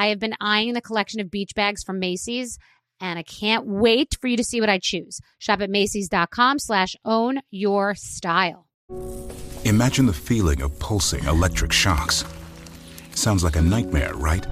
I have been eyeing the collection of beach bags from Macy's and I can't wait for you to see what I choose. Shop at Macy's.com slash own your style. Imagine the feeling of pulsing electric shocks. Sounds like a nightmare, right?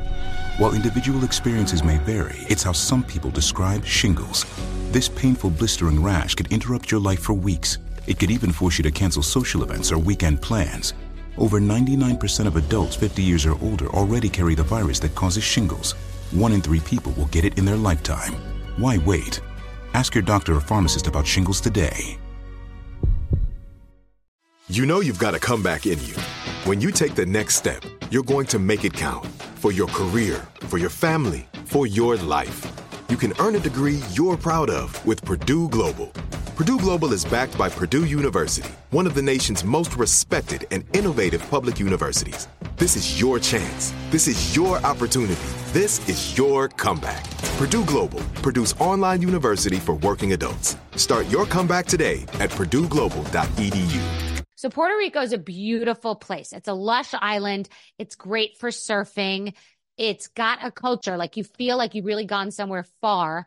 While individual experiences may vary, it's how some people describe shingles. This painful blistering rash could interrupt your life for weeks. It could even force you to cancel social events or weekend plans. Over 99% of adults 50 years or older already carry the virus that causes shingles. One in three people will get it in their lifetime. Why wait? Ask your doctor or pharmacist about shingles today. You know you've got a comeback in you. When you take the next step, you're going to make it count for your career, for your family, for your life. You can earn a degree you're proud of with Purdue Global. Purdue Global is backed by Purdue University, one of the nation's most respected and innovative public universities. This is your chance. This is your opportunity. This is your comeback. Purdue Global, Purdue's online university for working adults. Start your comeback today at purdueglobal.edu. So Puerto Rico is a beautiful place. It's a lush island. It's great for surfing. It's got a culture like you feel like you've really gone somewhere far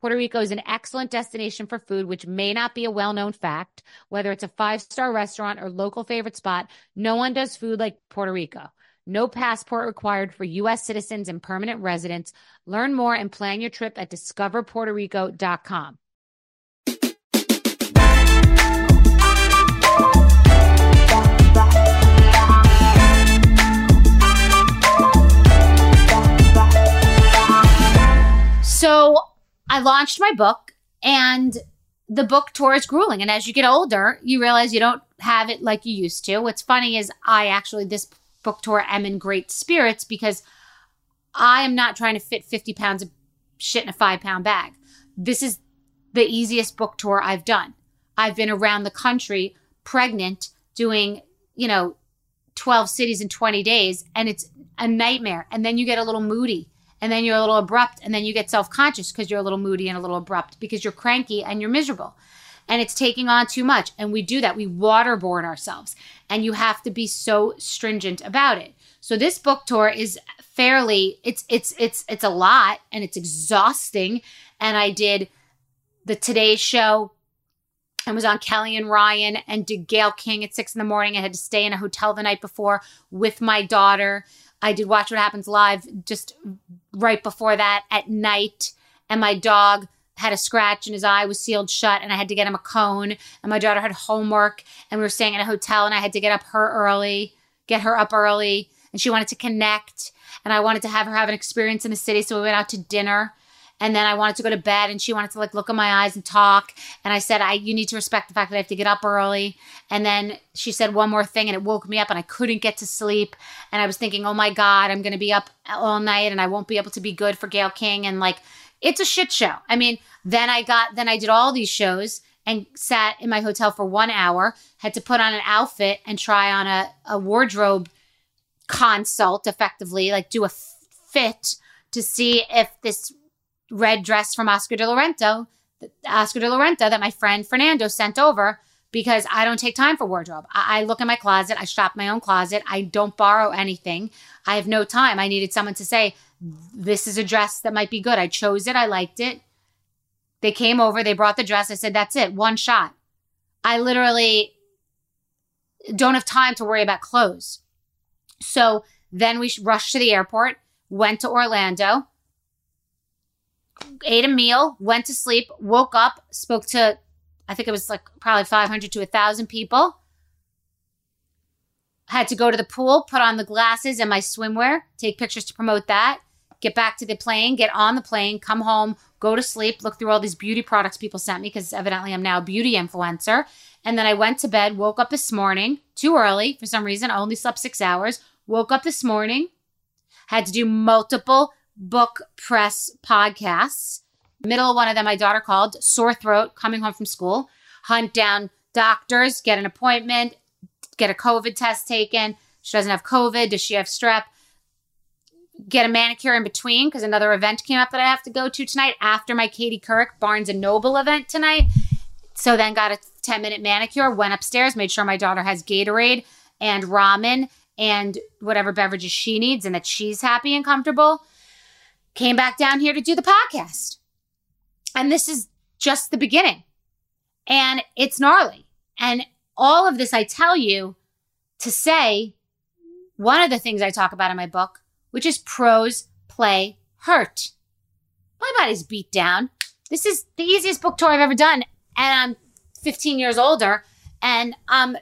Puerto Rico is an excellent destination for food, which may not be a well known fact. Whether it's a five star restaurant or local favorite spot, no one does food like Puerto Rico. No passport required for U.S. citizens and permanent residents. Learn more and plan your trip at discoverpuertorico.com. So I launched my book and the book tour is grueling. And as you get older, you realize you don't have it like you used to. What's funny is I actually, this book tour, am in great spirits because I am not trying to fit 50 pounds of shit in a five pound bag. This is the easiest book tour I've done. I've been around the country pregnant doing, you know, 12 cities in 20 days and it's a nightmare. And then you get a little moody and then you're a little abrupt and then you get self-conscious because you're a little moody and a little abrupt because you're cranky and you're miserable. And it's taking on too much and we do that. We waterboard ourselves and you have to be so stringent about it. So this book tour is fairly it's it's it's it's a lot and it's exhausting. And i did the today show I was on Kelly and Ryan and did Gayle King at six in the morning. I had to stay in a hotel the night before with my daughter. I did Watch What Happens Live just right before that at night. And my dog had a scratch and his eye was sealed shut and I had to get him a cone. And my daughter had homework and we were staying in a hotel and I had to get up her early, get her up early. And she wanted to connect and I wanted to have her have an experience in the city. So we went out to dinner and then I wanted to go to bed and she wanted to like look in my eyes and talk. And I said, I you need to respect the fact that I have to get up early. And then she said one more thing and it woke me up and I couldn't get to sleep. And I was thinking, oh my God, I'm gonna be up all night and I won't be able to be good for Gayle King. And like it's a shit show. I mean, then I got then I did all these shows and sat in my hotel for one hour, had to put on an outfit and try on a, a wardrobe consult effectively, like do a fit to see if this red dress from Oscar de Laurento, Oscar de la Renta that my friend Fernando sent over because I don't take time for wardrobe. I, I, look in my closet, I shop my own closet, I don't borrow anything. I have no time. I needed someone to say, This is a dress that might be good. I chose it, I liked it. They came over, they brought the dress. I said, That's it, one shot. I literally don't have time to worry about clothes. So then we rushed to the airport, went to Orlando ate a meal, went to sleep, woke up, spoke to I think it was like probably 500 to 1,000 people. Had to go to the pool, put on the glasses and my swimwear, take pictures to promote that, get back to the plane, get on the plane, come home, go to sleep, look through all these beauty products people sent me because evidently I'm now a beauty influencer. And then I went to bed, woke up this morning too early for some reason. I only slept six hours. Woke up this morning, had to do multiple book press podcasts. Middle of one of them, my daughter called, sore throat, coming home from school, hunt down doctors, get an appointment, get a COVID test taken. She doesn't have COVID. Does she have strep? Get a manicure in between because another event came up that I have to go to tonight after my Katie Couric Barnes and Noble event tonight. So then got a 10 minute manicure, went upstairs, made sure my daughter has Gatorade and ramen and whatever beverages she needs and that she's happy and comfortable. Came back down here to do the podcast. And this is just the beginning. And it's gnarly. And all of this I tell you to say one of the things I talk about in my book, which is pros play hurt. My body's beat down. This is the easiest book tour I've ever done. And I'm 15 years older and I'm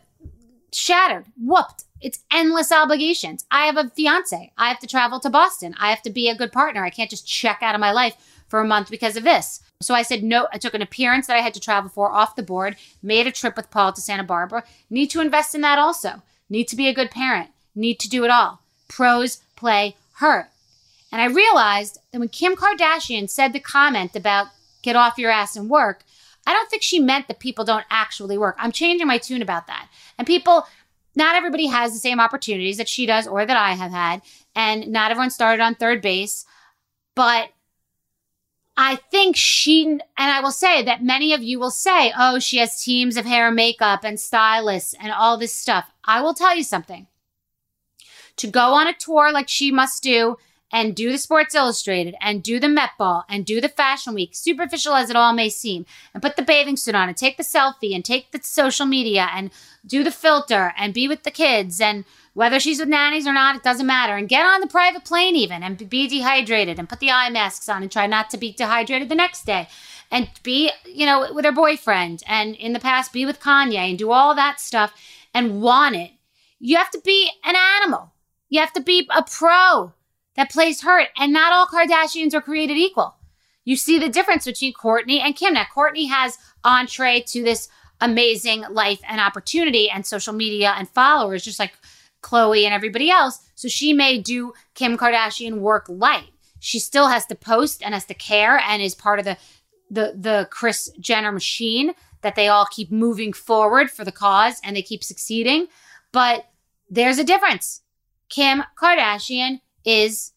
shattered, whooped. It's endless obligations. I have a fiance. I have to travel to Boston. I have to be a good partner. I can't just check out of my life for a month because of this. So I said no. I took an appearance that I had to travel for off the board, made a trip with Paul to Santa Barbara. Need to invest in that also. Need to be a good parent. Need to do it all. Pros play hurt. And I realized that when Kim Kardashian said the comment about get off your ass and work, I don't think she meant that people don't actually work. I'm changing my tune about that. And people, not everybody has the same opportunities that she does or that I have had. And not everyone started on third base. But I think she, and I will say that many of you will say, oh, she has teams of hair and makeup and stylists and all this stuff. I will tell you something. To go on a tour like she must do and do the Sports Illustrated and do the Met Ball and do the Fashion Week, superficial as it all may seem, and put the bathing suit on and take the selfie and take the social media and do the filter and be with the kids and whether she's with nannies or not, it doesn't matter. And get on the private plane even and be dehydrated and put the eye masks on and try not to be dehydrated the next day. And be, you know, with her boyfriend and in the past be with Kanye and do all that stuff and want it. You have to be an animal. You have to be a pro that plays hurt. And not all Kardashians are created equal. You see the difference between Kourtney and Kim. Now, Kourtney has entree to this amazing life and opportunity and social media and followers, just like Khloe and everybody else. So she may do Kim Kardashian work light. She still has to post and has to care and is part of the the the Kris Jenner machine that they all keep moving forward for the cause and they keep succeeding. But there's a difference. Kim Kardashian is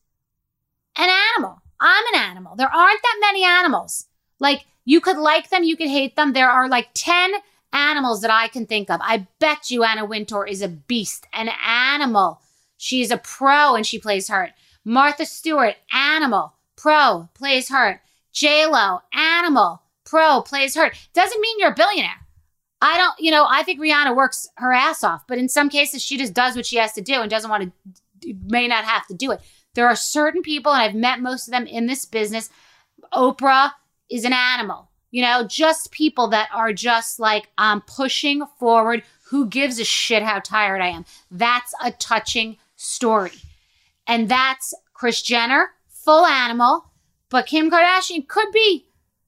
an animal. I'm an animal. There aren't that many animals. Like you could like them, you could hate them. There are like 10 animals that I can think of. I bet you Anna Wintour is a beast, an animal. She's a pro and she plays hurt. Martha Stewart, animal, pro, plays hurt. Lo, animal, pro, plays hurt. Doesn't mean you're a billionaire. I don't, you know, I think Rihanna works her ass off, but in some cases she just does what she has to do and doesn't want to, may not have to do it. There are certain people, and I've met most of them in this business. Oprah is an animal. You know, just people that are just like, I'm pushing forward. Who gives a shit how tired I am? That's a touching story. And that's Kris Jenner, full animal. But Kim Kardashian could be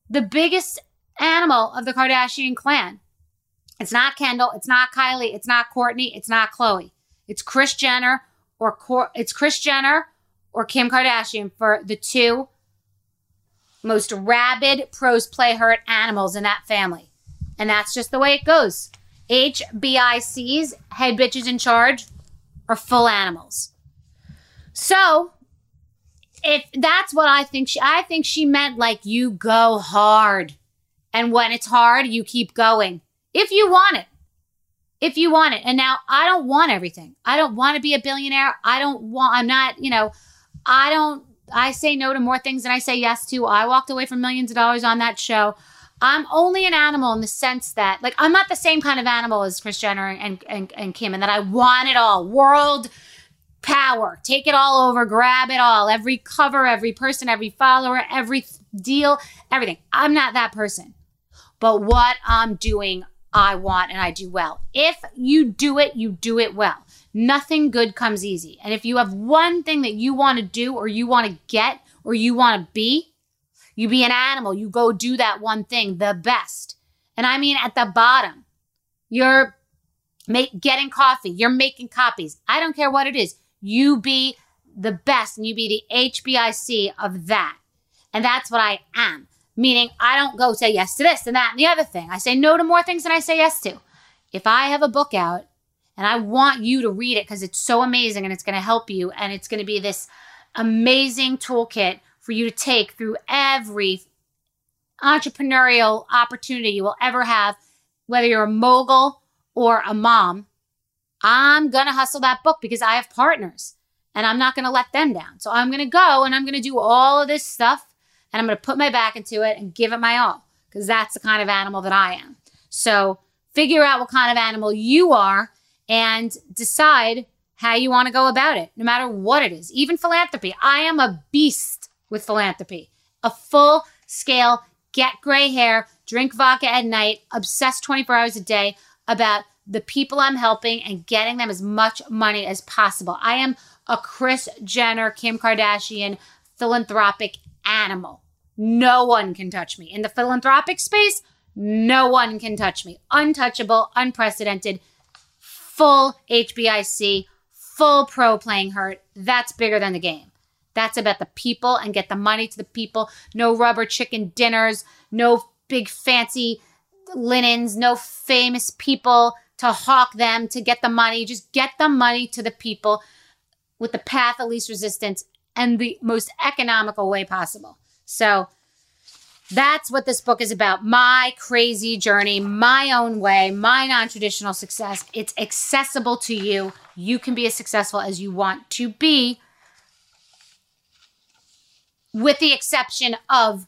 the biggest animal of the Kardashian clan. It's not Kendall. It's not Kylie. It's not Kourtney, It's not Khloe. It's Kris Jenner or Cor- it's Kris Jenner or Kim Kardashian for the two most rabid pros play hurt animals in that family. And that's just the way it goes. HBICs, head bitches in charge, are full animals. So, if that's what I think she I think she meant like you go hard. And when it's hard, you keep going. If you want it. If you want it. And now I don't want everything. I don't want to be a billionaire. I don't want I'm not, you know, I don't I say no to more things than I say yes to. I walked away from millions of dollars on that show. I'm only an animal in the sense that, like, I'm not the same kind of animal as Kris Jenner and, and, and Kim, and that I want it all. World power. Take it all over, grab it all. Every cover, every person, every follower, every deal, everything. I'm not that person. but what I'm doing, I want and I do well. If you do it, you do it well. Nothing good comes easy. And if you have one thing that you want to do or you want to get or you want to be, you be an animal. You go do that one thing the best. And I mean at the bottom. You're make, getting coffee. You're making copies. I don't care what it is. You be the best and you be the HBIC of that. And that's what I am. Meaning I don't go say yes to this and that and the other thing. I say no to more things than I say yes to. If I have a book out and I want you to read it because it's so amazing and it's going to help you and it's going to be this amazing toolkit for you to take through every entrepreneurial opportunity you will ever have, whether you're a mogul or a mom. I'm going to hustle that book because I have partners and I'm not going to let them down. So I'm going to go and I'm going to do all of this stuff and I'm going to put my back into it and give it my all because that's the kind of animal that I am. So figure out what kind of animal you are and decide how you want to go about it, no matter what it is. Even philanthropy. I am a beast with philanthropy, a full scale, get gray hair, drink vodka at night, obsessed 24 hours a day about the people I'm helping and getting them as much money as possible. I am a Kris Jenner, Kim Kardashian philanthropic animal. No one can touch me. In the philanthropic space, no one can touch me. Untouchable, unprecedented, full HBIC, full pro playing hurt. That's bigger than the game. That's about the people and get the money to the people. No rubber chicken dinners, no big fancy linens, no famous people to hawk them to get the money. Just get the money to the people with the path of least resistance and the most economical way possible. So that's what this book is about. My crazy journey, my own way, my non traditional success. It's accessible to you. You can be as successful as you want to be, with the exception of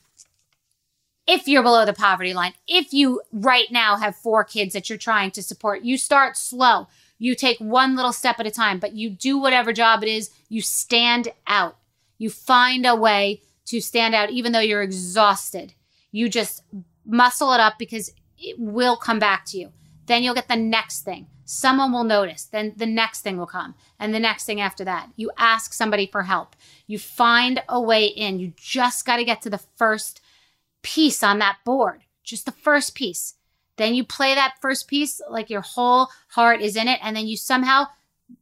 if you're below the poverty line, if you right now have four kids that you're trying to support, you start slow. You take one little step at a time, but you do whatever job it is, you stand out. You find a way to stand out, even though you're exhausted. You just muscle it up because it will come back to you. Then you'll get the next thing. Someone will notice. Then the next thing will come. And the next thing after that. You ask somebody for help. You find a way in. You just got to get to the first piece on that board, just the first piece. Then you play that first piece like your whole heart is in it. And then you somehow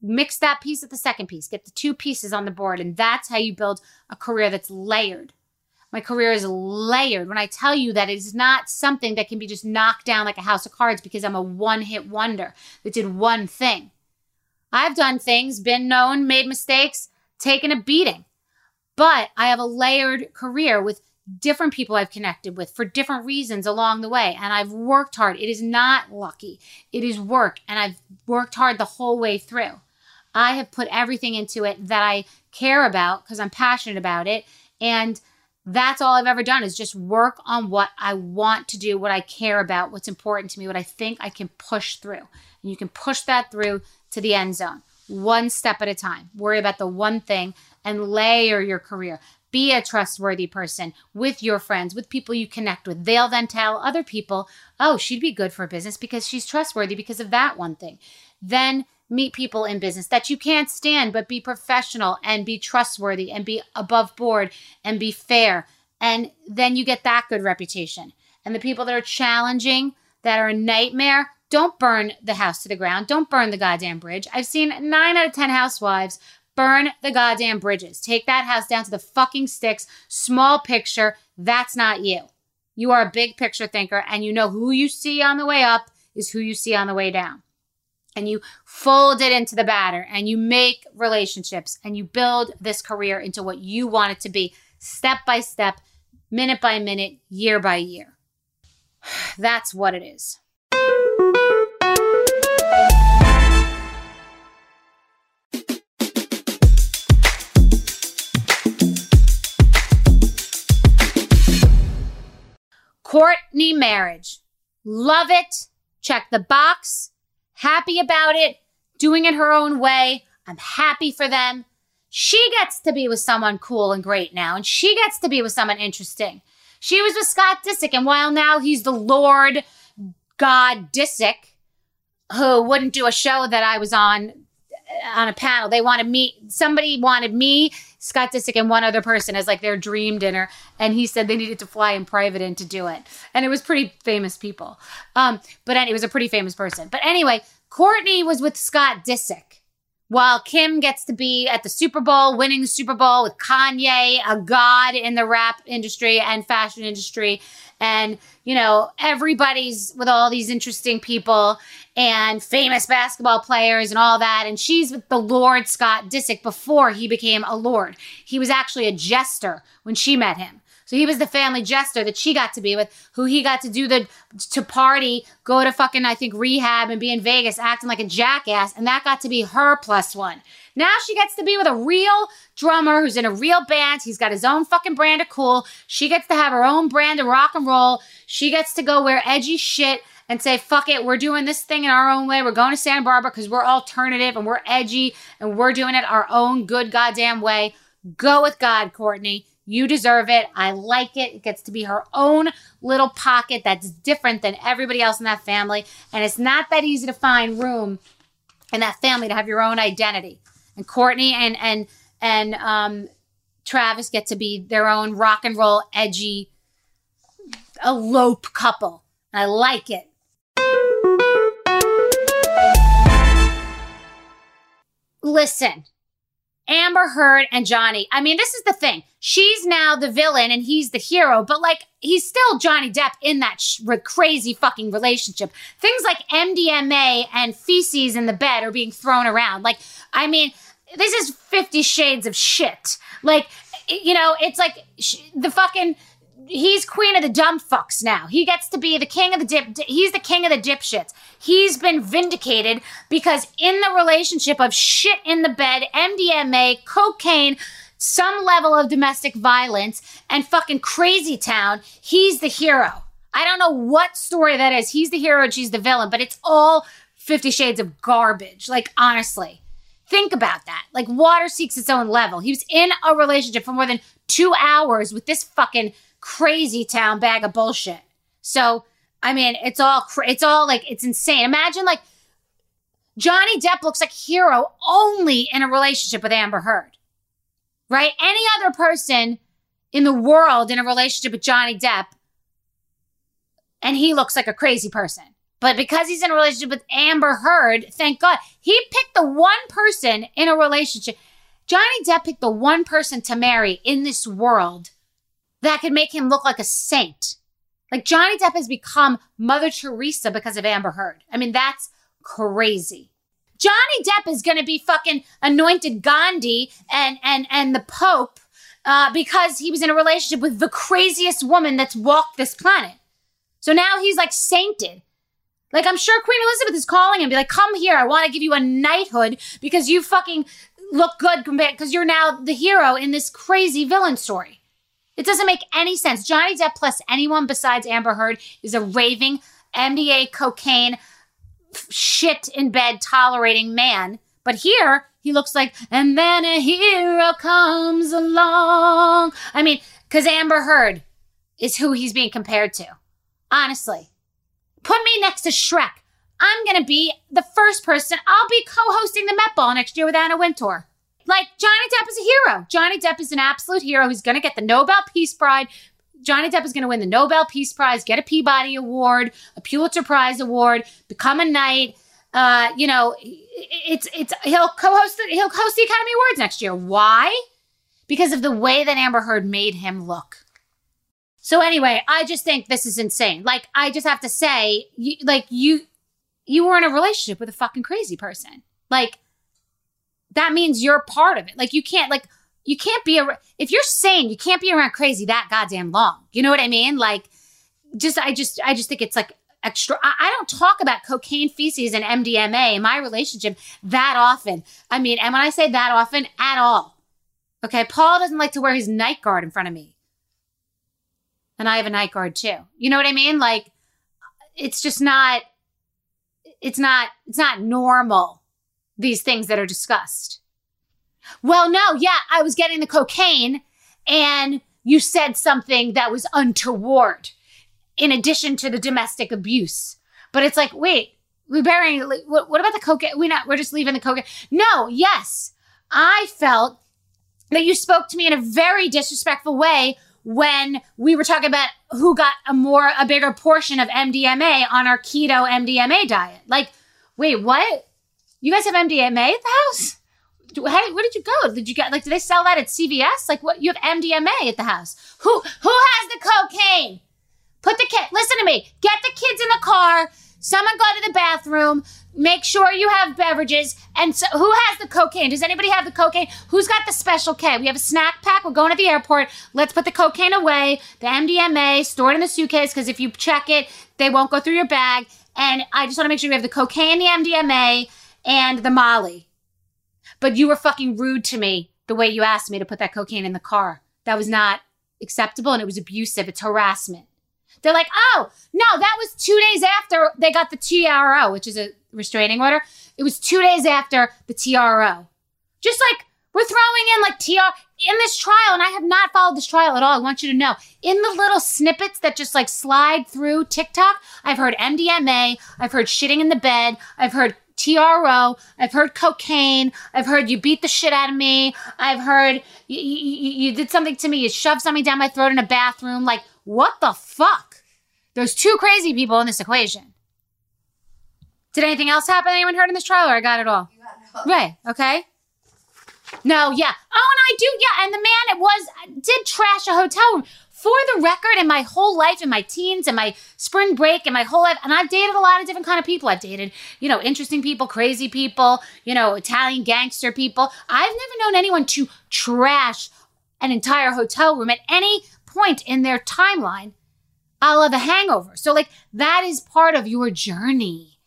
mix that piece with the second piece, get the two pieces on the board. And that's how you build a career that's layered. My career is layered. When I tell you that it's not something that can be just knocked down like a house of cards because I'm a one hit wonder that did one thing. I've done things, been known, made mistakes, taken a beating. But I have a layered career with different people I've connected with for different reasons along the way. And I've worked hard. It is not lucky, it is work. And I've worked hard the whole way through. I have put everything into it that I care about because I'm passionate about it. And that's all I've ever done is just work on what I want to do, what I care about, what's important to me, what I think I can push through. And you can push that through to the end zone, one step at a time. Worry about the one thing and layer your career. Be a trustworthy person with your friends, with people you connect with. They'll then tell other people, oh, she'd be good for business because she's trustworthy because of that one thing. Then meet people in business that you can't stand, but be professional and be trustworthy and be above board and be fair. And then you get that good reputation. And the people that are challenging, that are a nightmare, don't burn the house to the ground. Don't burn the goddamn bridge. I've seen nine out of 10 housewives Burn the goddamn bridges. Take that house down to the fucking sticks. Small picture. That's not you. You are a big picture thinker, and you know who you see on the way up is who you see on the way down. And you fold it into the batter and you make relationships and you build this career into what you want it to be step by step, minute by minute, year by year. That's what it is. Kourtney marriage. Love it. Check the box. Happy about it. Doing it her own way. I'm happy for them. She gets to be with someone cool and great now, and she gets to be with someone interesting. She was with Scott Disick, and while now he's the Lord God Disick, who wouldn't do a show that I was on on a panel. They wanted me, somebody wanted me, Scott Disick, and one other person as like their dream dinner. And he said they needed to fly in private in to do it. And it was pretty famous people. Um, but it was a pretty famous person. But anyway, Kourtney was with Scott Disick. While Kim gets to be at the Super Bowl, winning the Super Bowl with Kanye, a god in the rap industry and fashion industry. And, you know, everybody's with all these interesting people and famous basketball players and all that. And she's with the Lord Scott Disick before he became a Lord. He was actually a jester when she met him. So he was the family jester that she got to be with, who he got to do the to party, go to fucking I think rehab and be in Vegas acting like a jackass, and that got to be her plus one. Now she gets to be with a real drummer who's in a real band. He's got his own fucking brand of cool. She gets to have her own brand of rock and roll. She gets to go wear edgy shit and say, fuck it, we're doing this thing in our own way. We're going to Santa Barbara because we're alternative and we're edgy and we're doing it our own good goddamn way. Go with God, Kourtney. You deserve it. I like it. It gets to be her own little pocket that's different than everybody else in that family. And it's not that easy to find room in that family to have your own identity. And Kourtney and and and um, Travis get to be their own rock and roll, edgy, elope couple. I like it. Listen, Amber Heard and Johnny. I mean, this is the thing. She's now the villain and he's the hero, but like he's still Johnny Depp in that sh- crazy fucking relationship. Things like MDMA and feces in the bed are being thrown around. Like, I mean, this is 50 shades of shit. Like, you know, it's like sh- the fucking he's queen of the dumb fucks now. He gets to be the king of the dip. He's the king of the dipshits. He's been vindicated because in the relationship of shit in the bed, MDMA, cocaine, some level of domestic violence, and fucking crazy town, he's the hero. I don't know what story that is. He's the hero and she's the villain, but it's all Fifty Shades of garbage. Like, honestly. Think about that. Like, water seeks its own level. He was in a relationship for more than two hours with this fucking crazy town bag of bullshit. So, I mean, it's all cra- it's all like it's insane. Imagine like Johnny Depp looks like hero only in a relationship with Amber Heard. Right? Any other person in the world in a relationship with Johnny Depp and he looks like a crazy person. But because he's in a relationship with Amber Heard, thank God, he picked the one person in a relationship. Johnny Depp picked the one person to marry in this world that could make him look like a saint. Like Johnny Depp has become Mother Teresa because of Amber Heard. I mean, that's crazy. Johnny Depp is going to be fucking anointed Gandhi and and and the Pope uh, because he was in a relationship with the craziest woman that's walked this planet. So now he's like sainted. Like I'm sure Queen Elizabeth is calling him, be like, "Come here, I want to give you a knighthood because you fucking look good compared because you're now the hero in this crazy villain story." It doesn't make any sense. Johnny Depp plus anyone besides Amber Heard is a raving MDA cocaine shit in bed tolerating man. But here he looks like, and then a hero comes along. I mean, because Amber Heard is who he's being compared to. Honestly, put me next to Shrek. I'm going to be the first person. I'll be co hosting the Met Ball next year with Anna Wintour. Like Johnny Depp is a hero. Johnny Depp is an absolute hero. He's going to get the Nobel Peace Prize. Johnny Depp is going to win the Nobel Peace Prize, get a Peabody Award, a Pulitzer Prize Award, become a knight. Uh, you know, it's it's he'll co-host the, he'll host the Academy Awards next year. Why? Because of the way that Amber Heard made him look. So anyway, I just think this is insane. Like I just have to say, you, like you you were in a relationship with a fucking crazy person. Like that means you're part of it. Like you can't like you can't be a if you're sane, you can't be around crazy that goddamn long. You know what I mean? Like just I just I just think it's like extra I, I don't talk about cocaine feces and MDMA in my relationship that often. I mean, and when I say that often, at all. Okay, Paul doesn't like to wear his night guard in front of me. And I have a night guard too. You know what I mean? Like it's just not it's not it's not normal these things that are discussed. Well, no, yeah, I was getting the cocaine and you said something that was untoward in addition to the domestic abuse. But it's like, wait, we're burying, like, what, what about the cocaine? We're not, we're just leaving the cocaine. No, yes. I felt that you spoke to me in a very disrespectful way when we were talking about who got a more, a bigger portion of MDMA on our keto MDMA diet. Like, wait, what? You guys have MDMA at the house? Do- where did you go? Did you get like? Did they sell that at CVS? Like, what? You have MDMA at the house? Who who has the cocaine? Put the kid. Listen to me. Get the kids in the car. Someone go to the bathroom. Make sure you have beverages. And so, who has the cocaine? Does anybody have the cocaine? Who's got the special K? We have a snack pack. We're going to the airport. Let's put the cocaine away. The MDMA stored in the suitcase because if you check it, they won't go through your bag. And I just want to make sure we have the cocaine, and the MDMA, and the Molly. But you were fucking rude to me the way you asked me to put that cocaine in the car. That was not acceptable and it was abusive. It's harassment. They're like, oh, no, that was two days after they got the TRO, which is a restraining order. It was two days after the TRO. Just like we're throwing in like TR in this trial, and I have not followed this trial at all. I want you to know. In the little snippets that just like slide through TikTok, I've heard MDMA, I've heard shitting in the bed, I've heard TRO, I've heard cocaine, I've heard you beat the shit out of me, I've heard you, you, you did something to me, you shoved something down my throat in a bathroom. Like, what the fuck? There's two crazy people in this equation. Did anything else happen? Anyone heard in this trial, or I got it all? Right. Okay. No. Yeah. Oh, and I do. Yeah. And the man it was did trash a hotel room. For the record, in my whole life, in my teens, and my spring break, and my whole life, and I've dated a lot of different kind of people. I've dated, you know, interesting people, crazy people, you know, Italian gangster people. I've never known anyone to trash an entire hotel room at any point in their timeline, a la a Hangover. So, like, that is part of your journey.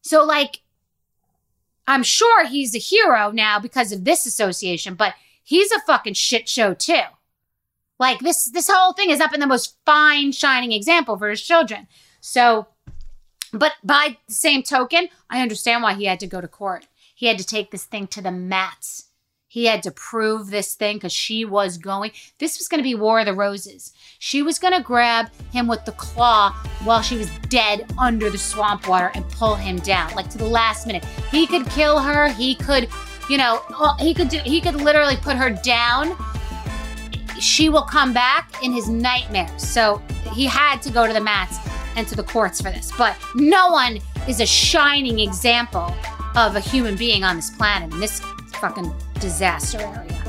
So, like, I'm sure he's a hero now because of this association, but he's a fucking shit show too. Like this, this whole thing is up in the most fine, shining example for his children. So, but by the same token, I understand why he had to go to court. He had to take this thing to the mats. He had to prove this thing because she was going. This was going to be War of the Roses. She was going to grab him with the claw while she was dead under the swamp water and pull him down, like to the last minute. He could kill her. He could, you know, uh, he could do. He could literally put her down. She will come back in his nightmares. So he had to go to the mats and to the courts for this. But no one is a shining example of a human being on this planet in this fucking disaster area.